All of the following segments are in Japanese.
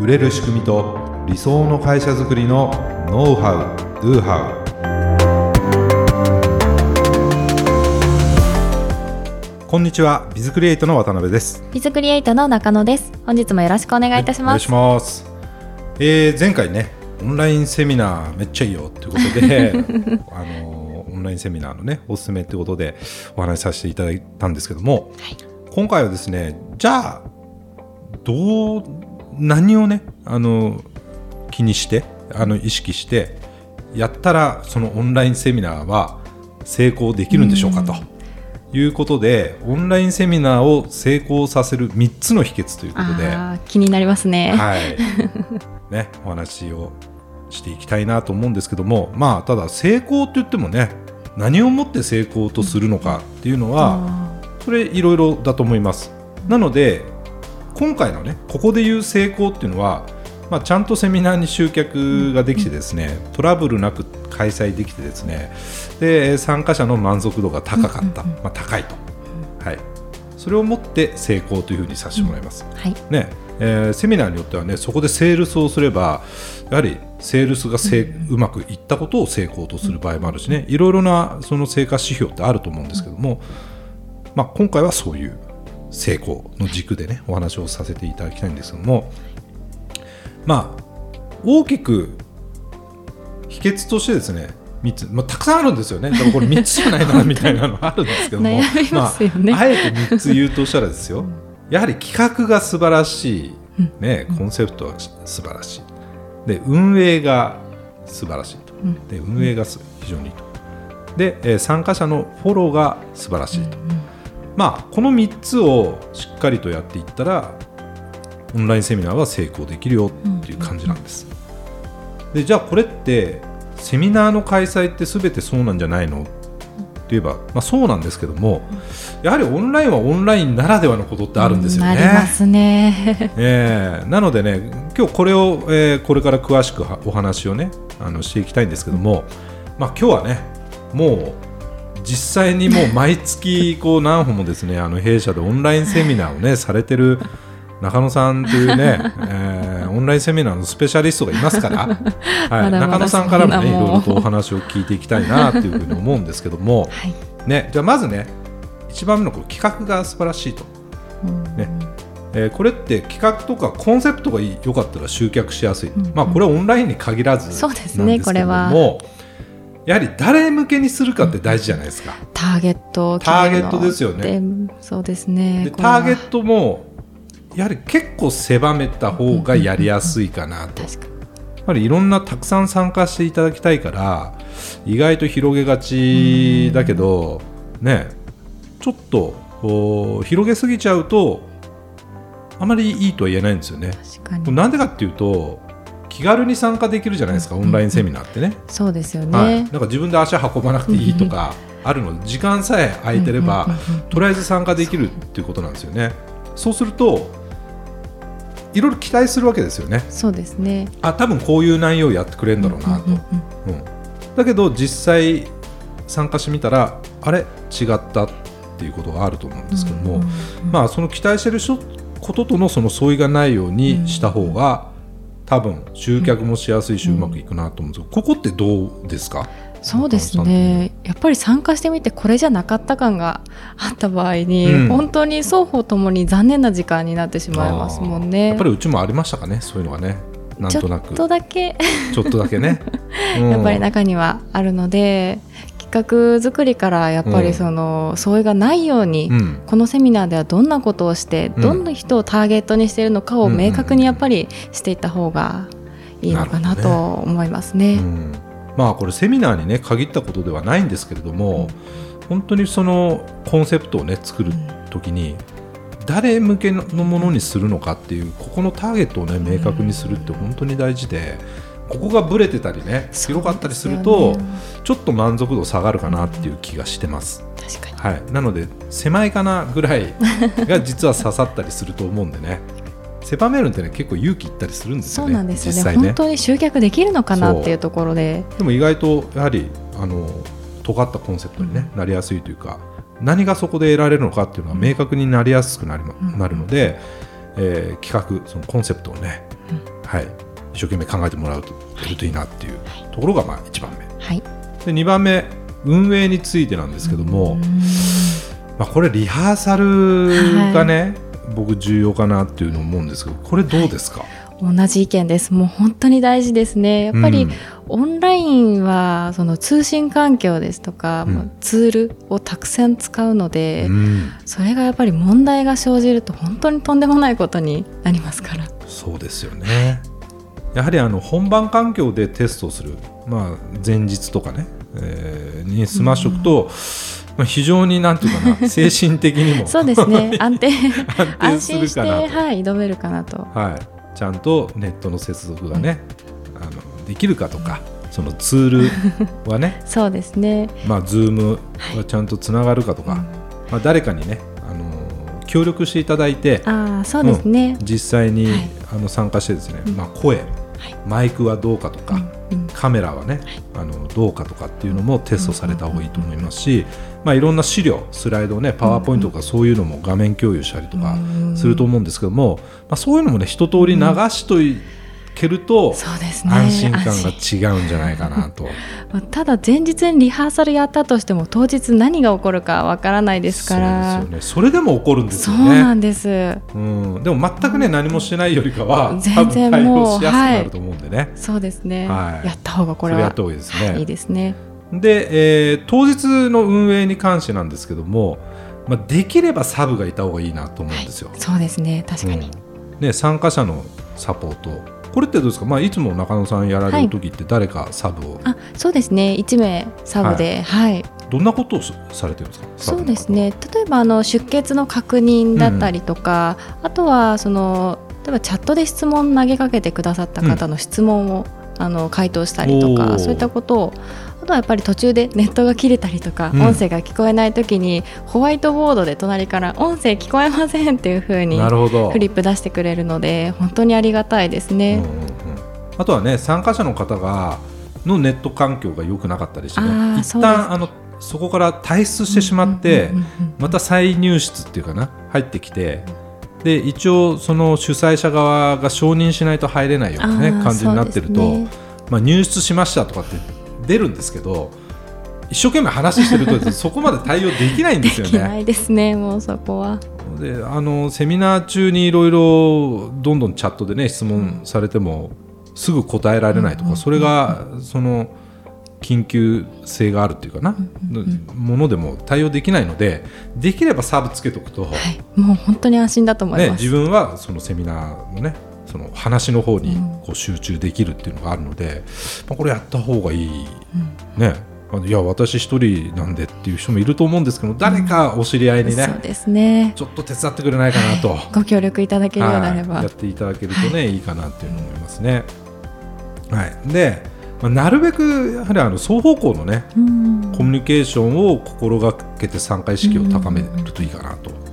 売れる仕組みと理想の会社づくりのノウハウ・ドゥハウこんにちはビズクリエイトの渡辺です。ビズクリエイトの中野です。本日もよろしくお願いいたします、はい、お願いします、えー、前回ねオンラインセミナーめっちゃいいよということで あのオンラインセミナーのねおすすめということでお話しさせていただいたんですけども、はい、今回はですねじゃあどう何をねあの気にしてあの意識してやったらそのオンラインセミナーは成功できるんでしょうかと。いうことでオンラインセミナーを成功させる3つの秘訣ということで気になりますね,、はい。ねお話をしていきたいなと思うんですけどもまあただ成功といってもね何をもって成功とするのかっていうのはそれいろいろだと思います。なので今回のねここで言う成功っていうのはまあ、ちゃんとセミナーに集客ができてですね、トラブルなく開催できてですねで参加者の満足度が高かった、まあ、高いと、はい、それをもって成功というふうにさせてもらいます。はい。ね。えー、セミナーによってはねそこでセールスをすればやはりセールスがせ、ううまくいったことを成功とする場合もあるしね。いろいろなその成果指標ってあると思うんですけども、まあ、今回はそういう成功の軸でねお話をさせていただきたいんですけどもまあ大きく秘訣としてですね3つ、まあ、たくさんあるんですよね。だからこれ3つじゃないな みたいなのあるんですけどもね、まあ、あえて3つ言うとしたらですよ、やはり企画が素晴らしい、ね、コンセプトは素晴らしい。で運営が素晴らしいと。で運営が非常にいいと。で、えー、参加者のフォローが素晴らしいと、まあこの3つをしっかりとやっていったらオンラインセミナーは成功できるよっていう感じなんです。でじゃあこれってセミナーの開催って全てそうなんじゃないの？って言えば、まあ、そうなんですけどもやはりオンラインはオンラインならではのことってあるんですよね。なりますね、えー、なのでね今日これを、えー、これから詳しくお話をねあのしていきたいんですけども、まあ、今日はねもう実際にもう毎月こう何本もですねあの弊社でオンラインセミナーをねされてる中野さんというね、えー、オンラインセミナーのスペシャリストがいますから、はい、中野さんからもねいろいろとお話を聞いていきたいなというふうに思うんですけども、はい、ね、じゃあまずね一番目のこの企画が素晴らしいと。ね。えー、これって企画とかコンセプトが良かったら集客しやすい、うんうん、まあ、これはオンラインに限らずなんですけども、ね、これはやはり誰向けにするかって大事じゃないですか。ターゲットターゲットですよね。そうですね。でターゲットもやはり結構狭めた方がやりやすいかなと。やはりいろんなたくさん参加していただきたいから意外と広げがちだけど、ねちょっと広げすぎちゃうとあまりいいとは言えないんですよね。なんでかっていうと気軽に参加できるじゃないですか、オンラインセミナーってね。そうですよね、はい、なんか自分で足運ばなくていいとかあるので時間さえ空いてれば、とりあえず参加できるっていうことなんですよね。そうするといろいろ期待するわけですよね。そうですね。あ多分こういう内容をやってくれるんだろうなと。だけど実際参加してみたらあれ？違ったっていうことがあると思うんですけども、まあその期待してる人こととのその相違がないようにした方が、多分集客もしやすいし、うまくいくなと思うんですけど、ここってどうですか？そうですね。やっぱり参加してみてこれじゃなかった感があった場合に、うん、本当に双方ともに残念な時間になってしまいますもんね。やっぱりうちもありましたかね？そういうのがね。なんとなく。ちょっとだけ。ちょっとだけね、うん、やっぱり中にはあるので企画作りからやっぱりその、相違がないように、うん、このセミナーではどんなことをして、どんな人をターゲットにしているのかを明確にやっぱりしていった方がいいのかなと思いますね。まあこれセミナーにね限ったことではないんですけれども、本当にそのコンセプトをね作る時に誰向けのものにするのかっていうここのターゲットをね明確にするって本当に大事で。ここがぶれてたりね広かったりすると、ね、ちょっと満足度下がるかなっていう気がしてます。はい、なので狭いかなぐらいが実は刺さったりすると思うんでね。狭めるってね結構勇気いったりするんですよね。そうなんですよね。ね。本当に集客できるのかなっていうところで。でも意外とやはりあの尖ったコンセプトに、ね、なりやすいというか何がそこで得られるのかっていうのは明確になりやすくなり、なるので、えー、企画そのコンセプトをねはい、一生懸命考えてもらうとるといいなっていうところがまあ1番目、はい、で2番目運営についてなんですけども、まあ、これリハーサルがね、はい、僕重要かなっていうのを思うんですけどこれどうですか、はい。同じ意見です。もう本当に大事ですね。やっぱり、オンラインはその通信環境ですとか、うん、ツールをたくさん使うので、うん、それがやっぱり問題が生じると本当にとんでもないことになりますから。そうですよねやはりあの本番環境でテストする、まあ、前日とかね、えー、に済ましておくと、まあ、非常になんていうかな 精神的にも。そうですね。安定安心して、はい、挑めるかなと。はい。ちゃんとネットの接続がね、あのできるかとかそのツールはね。そうですね。まあ Zoom はちゃんとつながるかとか、はい、まあ、誰かにねあの協力していただいてあそうですね、うん、実際に、はい、あの参加してですね、まあ、声、マイクはどうかとか、カメラはね、あのどうかとかっていうのもテストされた方がいいと思いますし、まあ、いろんな資料スライドねパワーポイントとかそういうのも画面共有したりとかすると思うんですけども、まあ、そういうのもね一通り流しといけると、安心感が違うんじゃないかなと。ただ前日にリハーサルやったとしても当日何が起こるかわからないですから。そうですよ、ね、それでも起こるんですよね。そうなんです、うん、でも全くね何もしてないよりかは全然もうしやすくなると思うんでね、はい、そうですね、はい、やった方がこれはやった方がいいですね。いいですね。で、えー、当日の運営に関してなんですけども、まあ、できればサブがいた方がいいなと思うんですよ。はい、そうですね。確かに、うん、ね、参加者のサポートこれってどうですか、まあ、いつも中野さんやられる時って誰かサブを、はい、あそうですね。1名サブで、はい、はい、どんなことをされてるんですか？そうですね。例えばあの出血の確認だったりとか、うん、あとはその例えばチャットで質問投げかけてくださった方の質問を、うん、あの回答したりとかそういったことをとはやっぱり途中でネットが切れたりとか、うん、音声が聞こえない時にホワイトボードで隣から音声聞こえませんっていうふうにフリップ出してくれるので本当にありがたいですね。うんうんうん、あとはね参加者の方がのネット環境が良くなかったりして、ね、一旦あのそこから退出してしまって、また再入室っていうかな入ってきてで一応その主催者側が承認しないと入れないような、ね、感じになってると、ね、まあ、入室しましたとかって出るんですけど一生懸命話してると そこまで対応できないんですよね。できないですねもうそこは。であのセミナー中にいろいろどんどんチャットでね質問されても、すぐ答えられないとか、それがその緊急性があるっていうかな、ものでも対応できないのでできればサーブつけとくと、はい、もう本当に安心だと思います、ね、自分はそのセミナーのねその話の方にこう集中できるっていうのがあるので、まあ、これやった方がいい、ね。いや私一人なんでっていう人もいると思うんですけど誰かお知り合いにね,、そうですね。ちょっと手伝ってくれないかなと、はい、ご協力いただけるようであれば、はい、やっていただけるとね、はい、いいかなっていうの思いますね。はい、で、まあ、なるべくやはりあの双方向のねコミュニケーションを心がけて参加意識を高めるといいかなと。確かに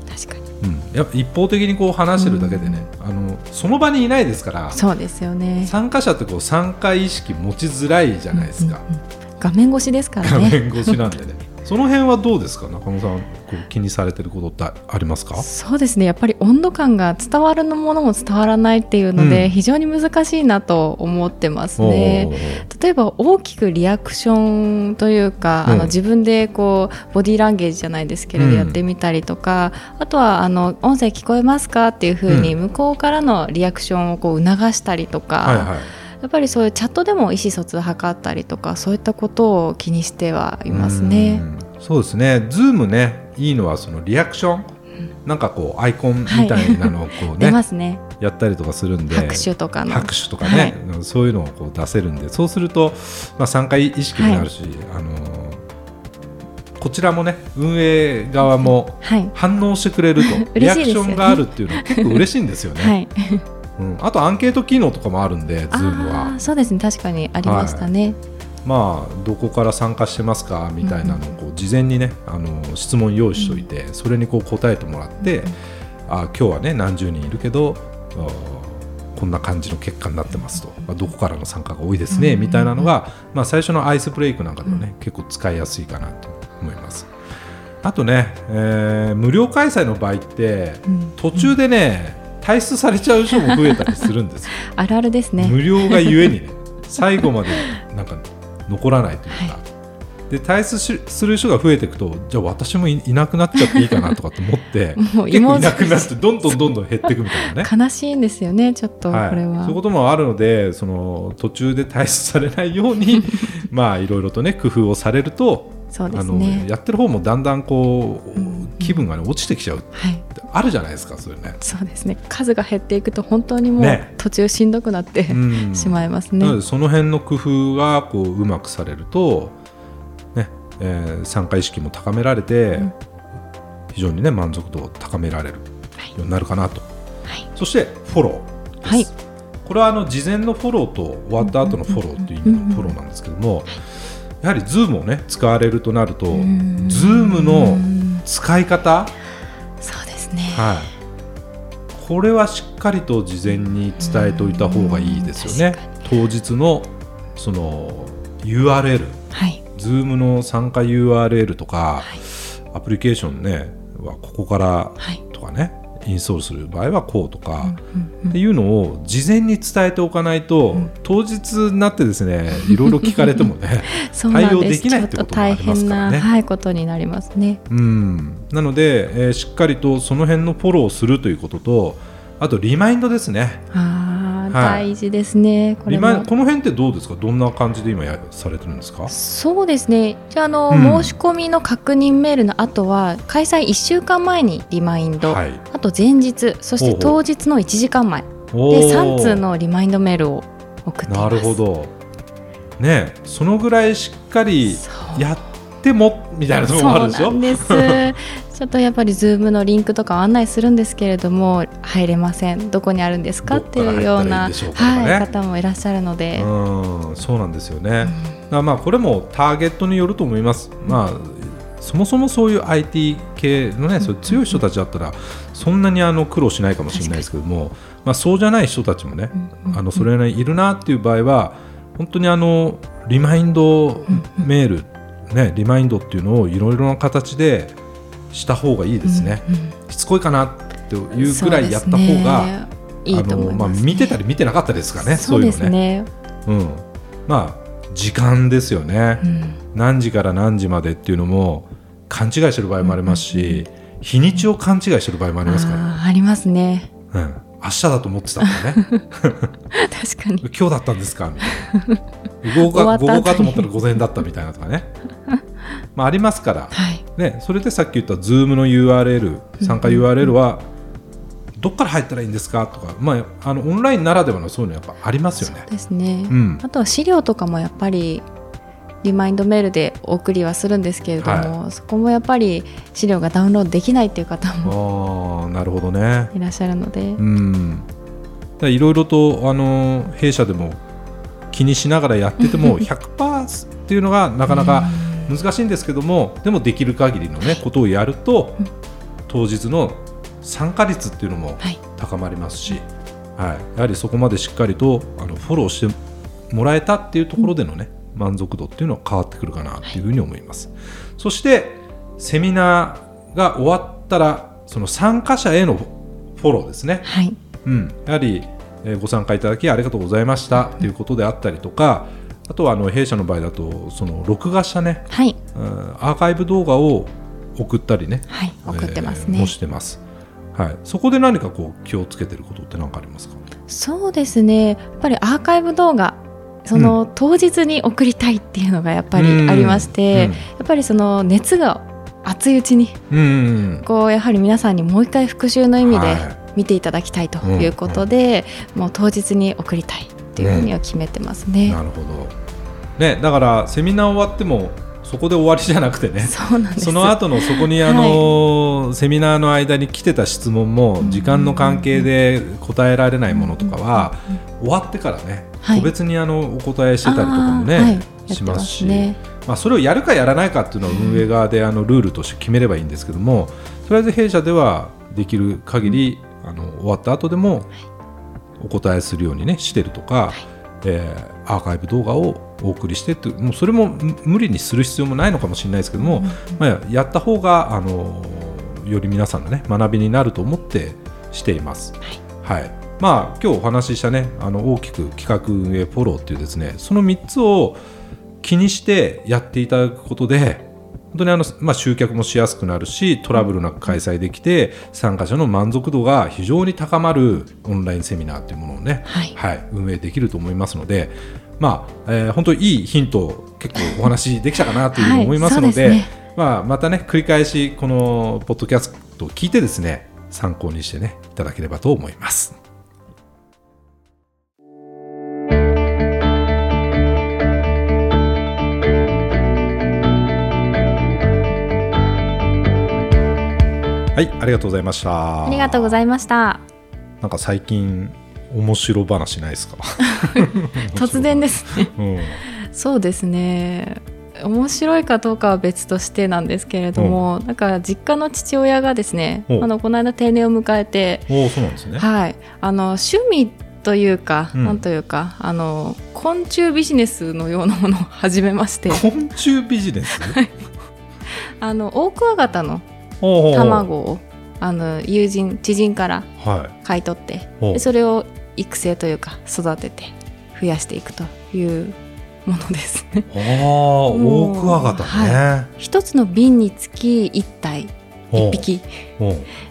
うん、やっぱ一方的にこう話してるだけでね、うん、あのその場にいないですからそうですよね。参加者ってこう参加意識持ちづらいじゃないですか、うんうんうん、画面越しですからね。画面越しなんでねその辺はどうですか？中野さんこう気にされてることってありますか？そうですね。やっぱり温度感が伝わるものも伝わらないっていうので、うん、非常に難しいなと思ってますね。例えば大きくリアクションというか、うん、あの自分でこうボディーランゲージじゃないですけれどやってみたりとか、うん、あとはあの音声聞こえますか？っていうふうに向こうからのリアクションをこう促したりとか、はいはいやっぱりそういうチャットでも意思疎通を図ったりとかそういったことを気にしてはいますね。そうですね、 Zoom ねいいのはそのリアクション、なんかこうアイコンみたいなのをこうね ね、やったりとかするんで。拍手とか拍手とかね、はい、そういうのをこう出せるんで。そうすると、まあ、参加意識になるし、はい、あのこちらもね運営側も反応してくれると、はい、リアクションがあるっていうのは結構嬉しいんですよね。うん、あとアンケート機能とかもあるんで、ズームは。そうですね、確かにありましたね。まあ、どこから参加してますかみたいなのをこう事前にねあの質問用意しておいてそれにこう答えてもらってあ今日はね何十人いるけどこんな感じの結果になってますと、まあ、どこからの参加が多いですねみたいなのが、まあ、最初のアイスブレイクなんかでもね結構使いやすいかなと思います。あとね、えー、無料開催の場合って途中でね、退出されちゃう人も増えたりするんですよ。あるあるですね。無料がゆえにね 最後までなんか残らないというか、はい。で退出する人が増えていくとじゃあ私もいなくなっちゃっていいかなとかと思って 結構いなくなってどんどんどんどん減っていくみたいなね。悲しいんですよねちょっとこれは、はい、そういうこともあるのでその途中で退出されないようにまあいろいろとね工夫をされるとそうですね、あのやってる方もだんだんこう、うん、気分が、ね、落ちてきちゃう、はい、あるじゃないですかそれね。そうですね。数が減っていくと本当にもう途中しんどくなって、ね、しまいますね。その辺の工夫がこううまくされるとえー、参加意識も高められて、うん、非常にね満足度を高められるようになるかなと、はい、そしてフォローです、はい、これはあの事前のフォローと終わった後のフォローという意味のフォローなんですけども、やはり Zoom をね使われるとなると Zoom の使い方？そうですね、はい、これはしっかりと事前に伝えておいた方がいいですよね。当日のその URL、はい、Zoom の参加 URL とか、はい、アプリケーションねはここからとかね、はい、インストールする場合はこうとか、っていうのを事前に伝えておかないと、うん、当日になってですねいろいろ聞かれてもね 対応できないってこともありますからね。はい、ことになりますね。うんなので、えー、しっかりとその辺のフォローをするということとあとリマインドですね。大事ですね、これこの辺ってどうですか？どんな感じで今やされてるんですか？そうですね。じゃあの、うん、申し込みの確認メールの後は開催1週間前にリマインド、はい、あと前日そして当日の1時間前。で3通のリマインドメールを送ってなるほど。ねそのぐらいしっかりやってもみたいなところもあるでしょ？そうなんですちょっとやっぱり Zoom のリンクとか案内するんですけれども入れません。どこにあるんですかっていうような、ね、はい、方もいらっしゃるので。うんそうなんですよね、うん、まあこれもターゲットによると思います、まあそもそもそういう IT 系のね、そういう強い人たちだったらそんなにあの苦労しないかもしれないですけども、まあ、そうじゃない人たちもね、あのそれなりにいるなっていう場合は本当にあのリマインドメール、ね、リマインドっていうのをいろいろな形でした方がいいですね、うんうん、しつこいかなっていうぐらいやった方が、いいと思います、ね、まあ、見てたり見てなかったですかねそういうのね。うん、まあ時間ですよね、うん、何時から何時までっていうのも勘違いしてる場合もありますし、うん、日にちを勘違いしてる場合もありますから。ありますね、うん、明日だと思ってたんだね。確かに。今日だったんですかみたいな。午後か午後かと思ったら午前だったみたいなとかねまあ、ありますから、はい、ね、それでさっき言った Zoom の URL 参加 URL はどっから入ったらいいんですかとか、まあ、あのオンラインならではのそういうのやっぱありますよね。ですね、うん、あとは資料とかもやっぱりリマインドメールでお送りはするんですけれども、はい、そこもやっぱり資料がダウンロードできないっていう方もなるほどね。いらっしゃるので。うん。いろいろとあの弊社でも気にしながらやってても 100%っていうのがなかなか難しいんですけどもでもできる限りの、ね、ことをやると、当日の参加率っていうのも高まりますし、はい、やはりそこまでしっかりとあのフォローしてもらえたっていうところでのね、満足度っていうのは変わってくるかなっていうふうに思います。そしてセミナーが終わったらその参加者へのフォローですね。はい、うん、やはりご参加いただきありがとうございましたということであったりとか、あとはあの弊社の場合だとその録画したね、はい、アーカイブ動画を送ったりね、はい、送ってますね、えー、もしてます。はい、そこで何かこう気をつけてることって何かありますか？そうですね。やっぱりアーカイブ動画その、当日に送りたいっていうのがやっぱりありまして、うん、やっぱりその熱が熱いうちに、うん、こうやはり皆さんにもう一回復習の意味で見ていただきたいということで、もう当日に送りたいっていうふうには決めてますね。なるほど。ね、だからセミナー終わってもそこで終わりじゃなくてね。その後のそこにあの、はい、セミナーの間に来てた質問も時間の関係で答えられないものとかは、終わってからね、はい、個別にあのお答えしてたりとかもね、はい、しますし、ね、まあ、それをやるかやらないかっていうのは運営側であのルールとして決めればいいんですけどもとりあえず弊社ではできる限りあの終わった後でもお答えするようにねしてるとか、はい、えー、アーカイブ動画をお送りしてってもうそれも無理にする必要もないのかもしれないですけども、うん、まあ、やった方があのより皆さんのね学びになると思ってしています。はい。まあ、今日お話ししたねあの大きく企画運営フォローっていうですねその3つを気にしてやっていただくことで本当にあの、まあ、集客もしやすくなるしトラブルなく開催できて参加者の満足度が非常に高まるオンラインセミナーというものをね、はいはい、運営できると思いますので、まあえー、本当にいいヒントを結構お話できたかなというふうに思いますので,、はいね、まあ、またね繰り返しこのポッドキャストを聞いてですね参考にしてねいただければと思います。はい、ありがとうございました。ありがとうございました。なんか最近面白話ないですか？突然ですね。うん、そうですね。面白いかどうかは別としてなんですけれども、うん、なんか実家の父親がですね、あのこの間定年を迎えて、おそうなんですね。はい、あの趣味というか、うん、なんというかあの昆虫ビジネスのようなものを始めまして。昆虫ビジネス？あのオオクワガタの卵をあの友人知人から買い取って、はい、でそれを育成というか育てて増やしていくというものです。ね。ああ、オオクワガタね、はい、一つの瓶につき一体一匹。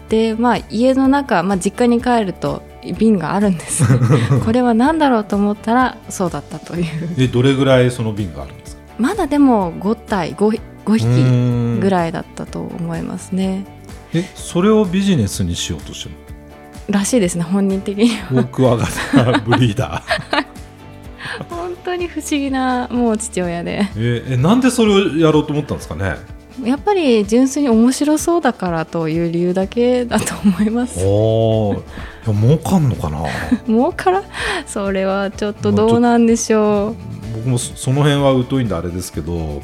で、まあ、家の中、まあ、実家に帰ると瓶があるんです。これは何だろうと思ったらそうだったという。えどれぐらいその瓶があるんですか？まだでも5体 5, 5匹ぐらいだったと思いますね。えそれをビジネスにしようとしてるらしいですね本人的には。僕はブリーダー。本当に不思議なもう父親で。ええなんでそれをやろうと思ったんですかね？やっぱり純粋に面白そうだからという理由だけだと思います。おいや儲かんのかな？儲からそれはちょっとどうなんでしょう僕もその辺は疎いんであれですけど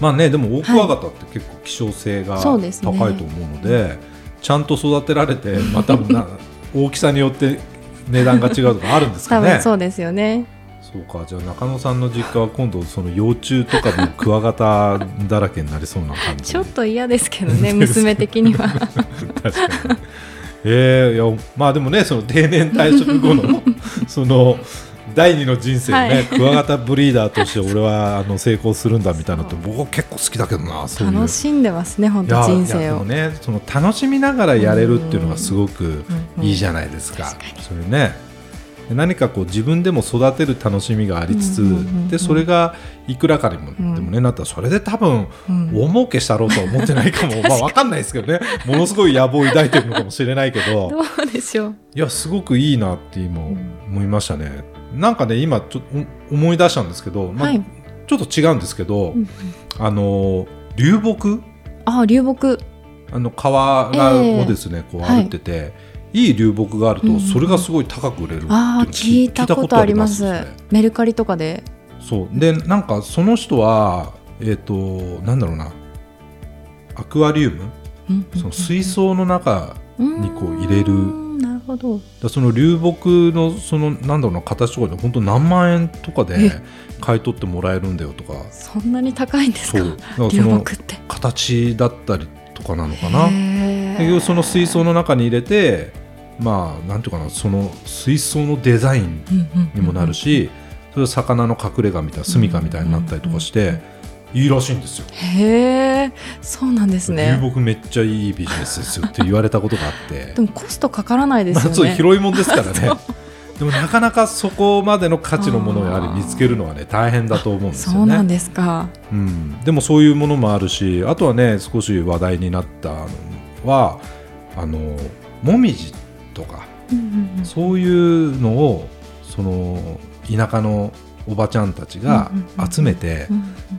まあねでもオオクワガタって結構希少性が高いと思うのでね、ちゃんと育てられてまた 大きさによって値段が違うとかあるんですかね。そうですよね。そうか。じゃあ中野さんの実家は今度その幼虫とかのクワガタだらけになりそうな感じちょっと嫌ですけどね 娘的には。確かに。えー、いやまあでもねその定年退職後の その第二の人生ね、はい、クワガタブリーダーとして俺はあの成功するんだみたいなって僕は結構好きだけどな楽しんでますね本当人生を。ねその楽しみながらやれるっていうのがすごくいいじゃないですか、それね。何かこう自分でも育てる楽しみがありつつ、でそれがいくらかにも、でもねなったらそれで多分、大儲けしたろうとは思ってないかも。まあ分かんないですけどね。ものすごい野望を抱いてるのかもしれないけど。どうでしょう。いやすごくいいなって今思いましたね。なんかね今ちょ思い出したんですけど、まあ、はい、ちょっと違うんですけど、あの流木？あ流木。あの川がをですね、えー、こう歩ってて、はい。いい流木があると、それがすごい高く売れるああ聞いたことあります、ね、メルカリとかで？そう。でなんかその人はえっ、ー、となんだろうな。アクアリウム、その水槽の中にこう入れるほど。だその流木のそのなんだろうな形とかで本当何万円とかで買い取ってもらえるんだよとか。そんなに高いんですか？そう。だからその形だったりとかなのかな。その水槽の中に入れてまあなんていうかなその水槽のデザインにもなるし、それ魚の隠れ家みたいな住処みたいになったりとかして、いいらしいんですよ。へえ、そうなんですね。流木めっちゃいいビジネスですよって言われたことがあって。でもコストかからないですよね。まあ、そう広いもんですからね。でもなかなかそこまでの価値のものをやはり見つけるのはね大変だと思うんですよね。そうなんですか。うん。でもそういうものもあるし、あとはね少し話題になったのはあのもみじとか、そういうのをその田舎のおばちゃんたちが集めて、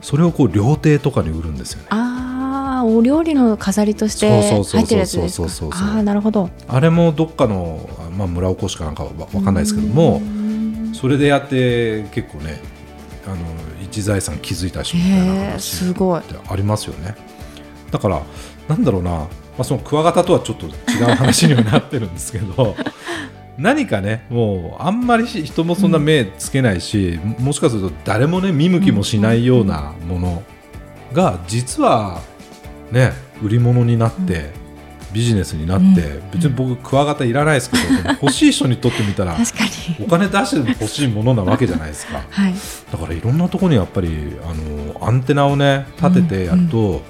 それをこう料亭とかに売るんですよね。ああお料理の飾りとして入ってるやつですか？ああなるほど。あれもどっかのまあ村おこしかなんかわかんないですけども、それでやって結構ねあの一財産築いた人みたいな話ってありますよね。だからなんだろうなまあ、そのクワガタとはちょっと違う話にはなってるんですけど何かねもうあんまり人もそんな目つけないし、うん、もしかすると誰もね見向きもしないようなものが実はね売り物になって、ビジネスになって、うん、別に僕クワガタいらないですけど、欲しい人にとってみたらお金出しても欲しいものなわけじゃないですか、はい、だからいろんなところにやっぱりあのアンテナをね立ててやると、うんうん、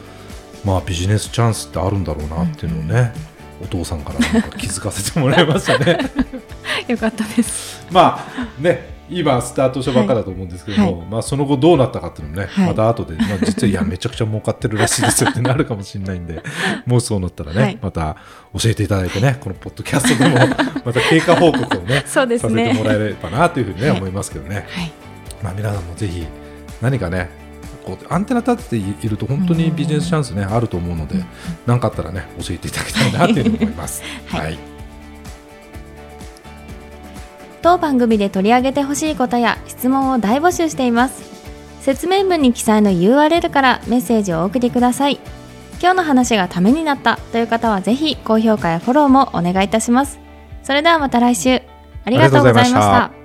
まあビジネスチャンスってあるんだろうなっていうのをね、お父さんからなんか気づかせてもらいましたね。よかったです。まあね今スタートしたばっかだと思うんですけども、はい、まあ、その後どうなったかっていうのもね、はい、また後で、まあ、実はいやめちゃくちゃ儲かってるらしいですよってなるかもしれないんで もうそうなったらね、はい、また教えていただいてねこのポッドキャストでも また経過報告をねね。させてもらえればなというふうにね、思いますけどね、まあ、皆さんもぜひ何かねこうアンテナ立てていると本当にビジネスチャンスねあると思うので何かあったらね教えていただきたいなというふうに思います。はい。当番組で取り上げてほしいことや質問を大募集しています。説明文に記載の URL からメッセージをお送りください。今日の話がためになったという方はぜひ高評価やフォローもお願いいたします。それではまた来週。ありがとうございました